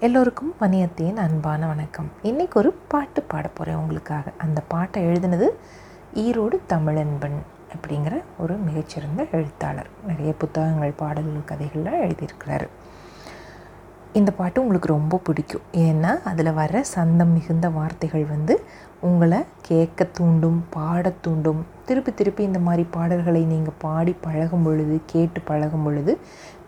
எல்லோருக்கும் வணியத்தின் அன்பான வணக்கம். இன்றைக்கி ஒரு பாட்டு பாட போகிறேன் உங்களுக்காக. அந்த பாட்டை எழுதினது ஈரோடு தமிழன்பன் அப்படிங்கிற ஒரு மிகச்சிறந்த எழுத்தாளர். நிறைய புத்தகங்கள் பாடல்கள் கதைகள்லாம் எழுதியிருக்கிறாரு. இந்த பாட்டு உங்களுக்கு ரொம்ப பிடிக்கும். ஏன்னா அதில் வர சந்தம் மிகுந்த வார்த்தைகள் வந்து உங்களை கேட்க தூண்டும் பாட தூண்டும். திருப்பி திருப்பி இந்த மாதிரி பாடல்களை நீங்கள் பாடி பழகும் பொழுது கேட்டு பழகும் பொழுது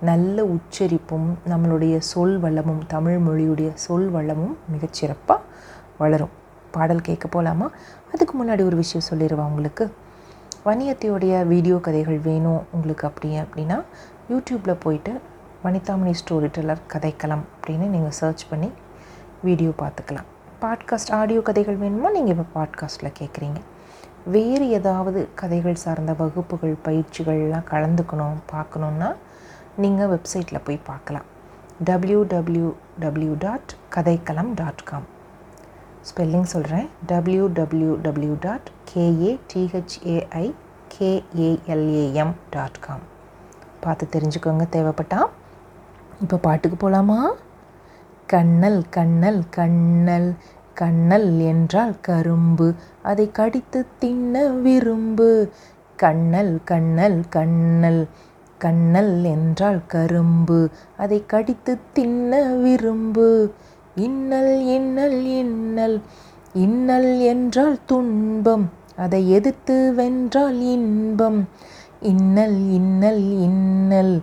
நல்ல உச்சரிப்பும் நம்மளுடைய சொல் வளமும் தமிழ் மொழியுடைய சொல் வளமும் மிகச்சிறப்பாக வளரும். பாடல் கேட்க போகலாமா அதுக்கு முன்னாடி ஒரு விஷயம் சொல்லிடுவா உங்களுக்கு? வணியத்தையுடைய வீடியோ கதைகள் வேணும் உங்களுக்கு அப்படி அப்படின்னா யூடியூப்பில் போயிட்டு வனிதாமணி ஸ்டோரி டெல்லர் கதைக்களம் அப்படின்னு நீங்கள் சர்ச் பண்ணி வீடியோ பார்த்துக்கலாம். பாட்காஸ்ட் ஆடியோ கதைகள் வேணுமா? நீங்கள் இப்போ பாட்காஸ்ட்டில் கேட்குறீங்க வேறு ஏதாவது கதைகள் சார்ந்த வகுப்புகள் பயிற்சிகள்லாம் கலந்துக்கணும் பார்க்கணுன்னா நீங்கள் வெப்சைட்டில் போய் பார்க்கலாம். W W W dot Kathaikalam dot com spelling சொல்கிறேன் W W W dot K A D H A I K A L A M dot com பார்த்து தெரிஞ்சுக்கோங்க தேவைப்பட்டா. இப்போ பாட்டுக்கு போகலாமா கண்ணல் கண்ணல் கண்ணல் கண்ணல் என்றால் கரும்பு. அதை கடித்து தின்ன விரும்பு. கண்ணல் கண்ணல் கண்ணல் கண்ணல் என்றால் கரும்பு. அதை கடித்து தின்ன விரும்பு. இன்னல் இன்னல் இன்னல் இன்னல் என்றால் துன்பம். அதை எதிர்த்து வென்றால் இன்பம். இன்னல் இன்னல் இன்னல்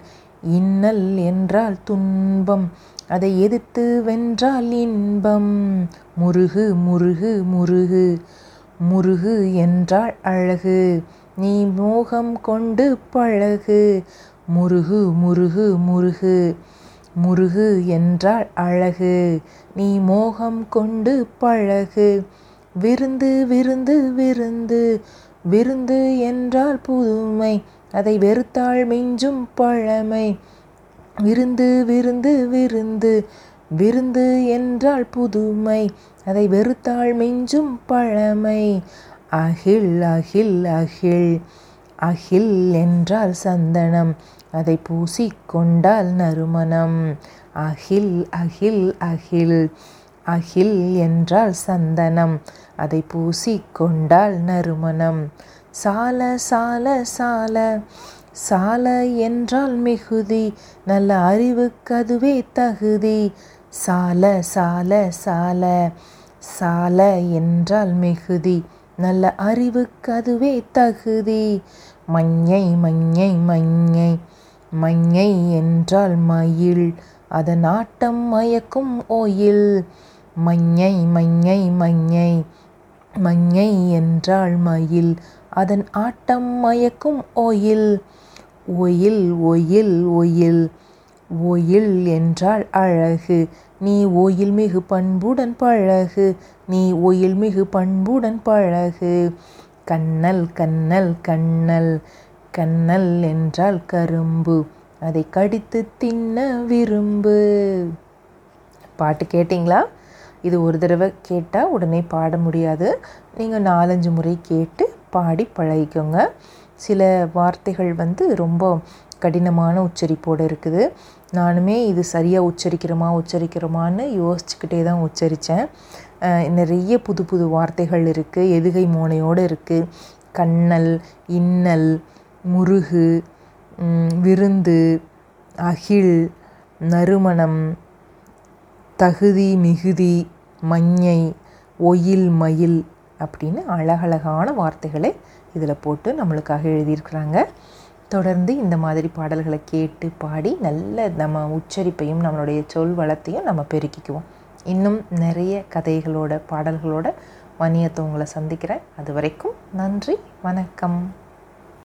இன்னல் என்றால் துன்பம். அதை எதிர்த்து வென்றால் இன்பம். முருகு முருகு முருகு. முருகு என்றால் அழகு. நீ மோகம் கொண்டு பழகு. முருகு முருகு முருகு. முருகு என்றால் அழகு. நீ மோகம் கொண்டு பழகு. விருந்து விருந்து விருந்து. விருந்து என்றால் புதுமை. அதை வெறுத்தாள் மிஞ்சும் பழமை. விருந்து விருந்து விருந்து. விருந்து என்றால் புதுமை. அதை வெறுத்தாள் மிஞ்சும் பழமை. அகில் அகில் அகில். அகில் என்றால் சந்தனம். அதை பூசிக்கொண்டால் நறுமணம். அகில் அகில் அகில். அகில் என்றால் சந்தனம். அதை பூசிக்கொண்டால் நறுமணம். சால சால சால. சால என்றால் மிகுதி நல்ல அறிவுக்கு அதுவே தகுதி. சால சால சால. சால என்றால் மிகுதி நல்ல அறிவுக்கு அதுவே தகுதி. மஞ்சை மஞ்சை மஞ்சை. மஞ்சை என்றால் மயில் அதன் ஆட்டம் மயக்கும் ஓயில். மஞ்சை மஞ்சை மஞ்சை. மஞ்சை என்றால் மயில் அதன் ஆட்டம் மயக்கும் ஓயில். ஒயில் ஒயில் ஒயில் ஒயில் என்றால் அழகு. நீ ஓயில் மிகு பண்புடன் பழகு. நீ ஓயில் மிகு பண்புடன் பழகு. கண்ணல் கண்ணல் கண்ணல். கண்ணல் என்றால் கரும்பு. அதை கடித்து தின்ன விரும்பு. பாட்டு கேட்டிங்களா? இது ஒரு தடவை கேட்டால் உடனே பாட முடியாது. நீங்கள் நாலஞ்சு முறை கேட்டு பாடி பழகிக்கோங்க. சில வார்த்தைகள் வந்து ரொம்ப கடினமான உச்சரிப்போடு இருக்குது. நானுமே இது சரியாக உச்சரிக்கிறோமா உச்சரிக்கிறோமான்னு யோசிச்சுக்கிட்டே தான் உச்சரித்தேன் நிறைய புது புது வார்த்தைகள் இருக்குது எதுகை மோனையோடு இருக்குது கண்ணல் இன்னல் முருகு விருந்து அகில் நறுமணம் தகுதி மிகுதி மஞ்சை ஒயில் மயில் அப்படின்னு அழகழகான வார்த்தைகளை இதில் போட்டு நம்மளுக்காக எழுதியிருக்கிறாங்க. தொடர்ந்து இந்த மாதிரி பாடல்களை கேட்டு பாடி நல்ல நம்ம உச்சரிப்பையும் நம்மளுடைய சொல் வளத்தையும் நம்ம பெருக்கிக்குவோம். இன்னும் நிறைய கதைகளோட பாடல்களோட வணியத்தை உங்களை சந்திக்கிறேன். அது வரைக்கும் நன்றி வணக்கம்.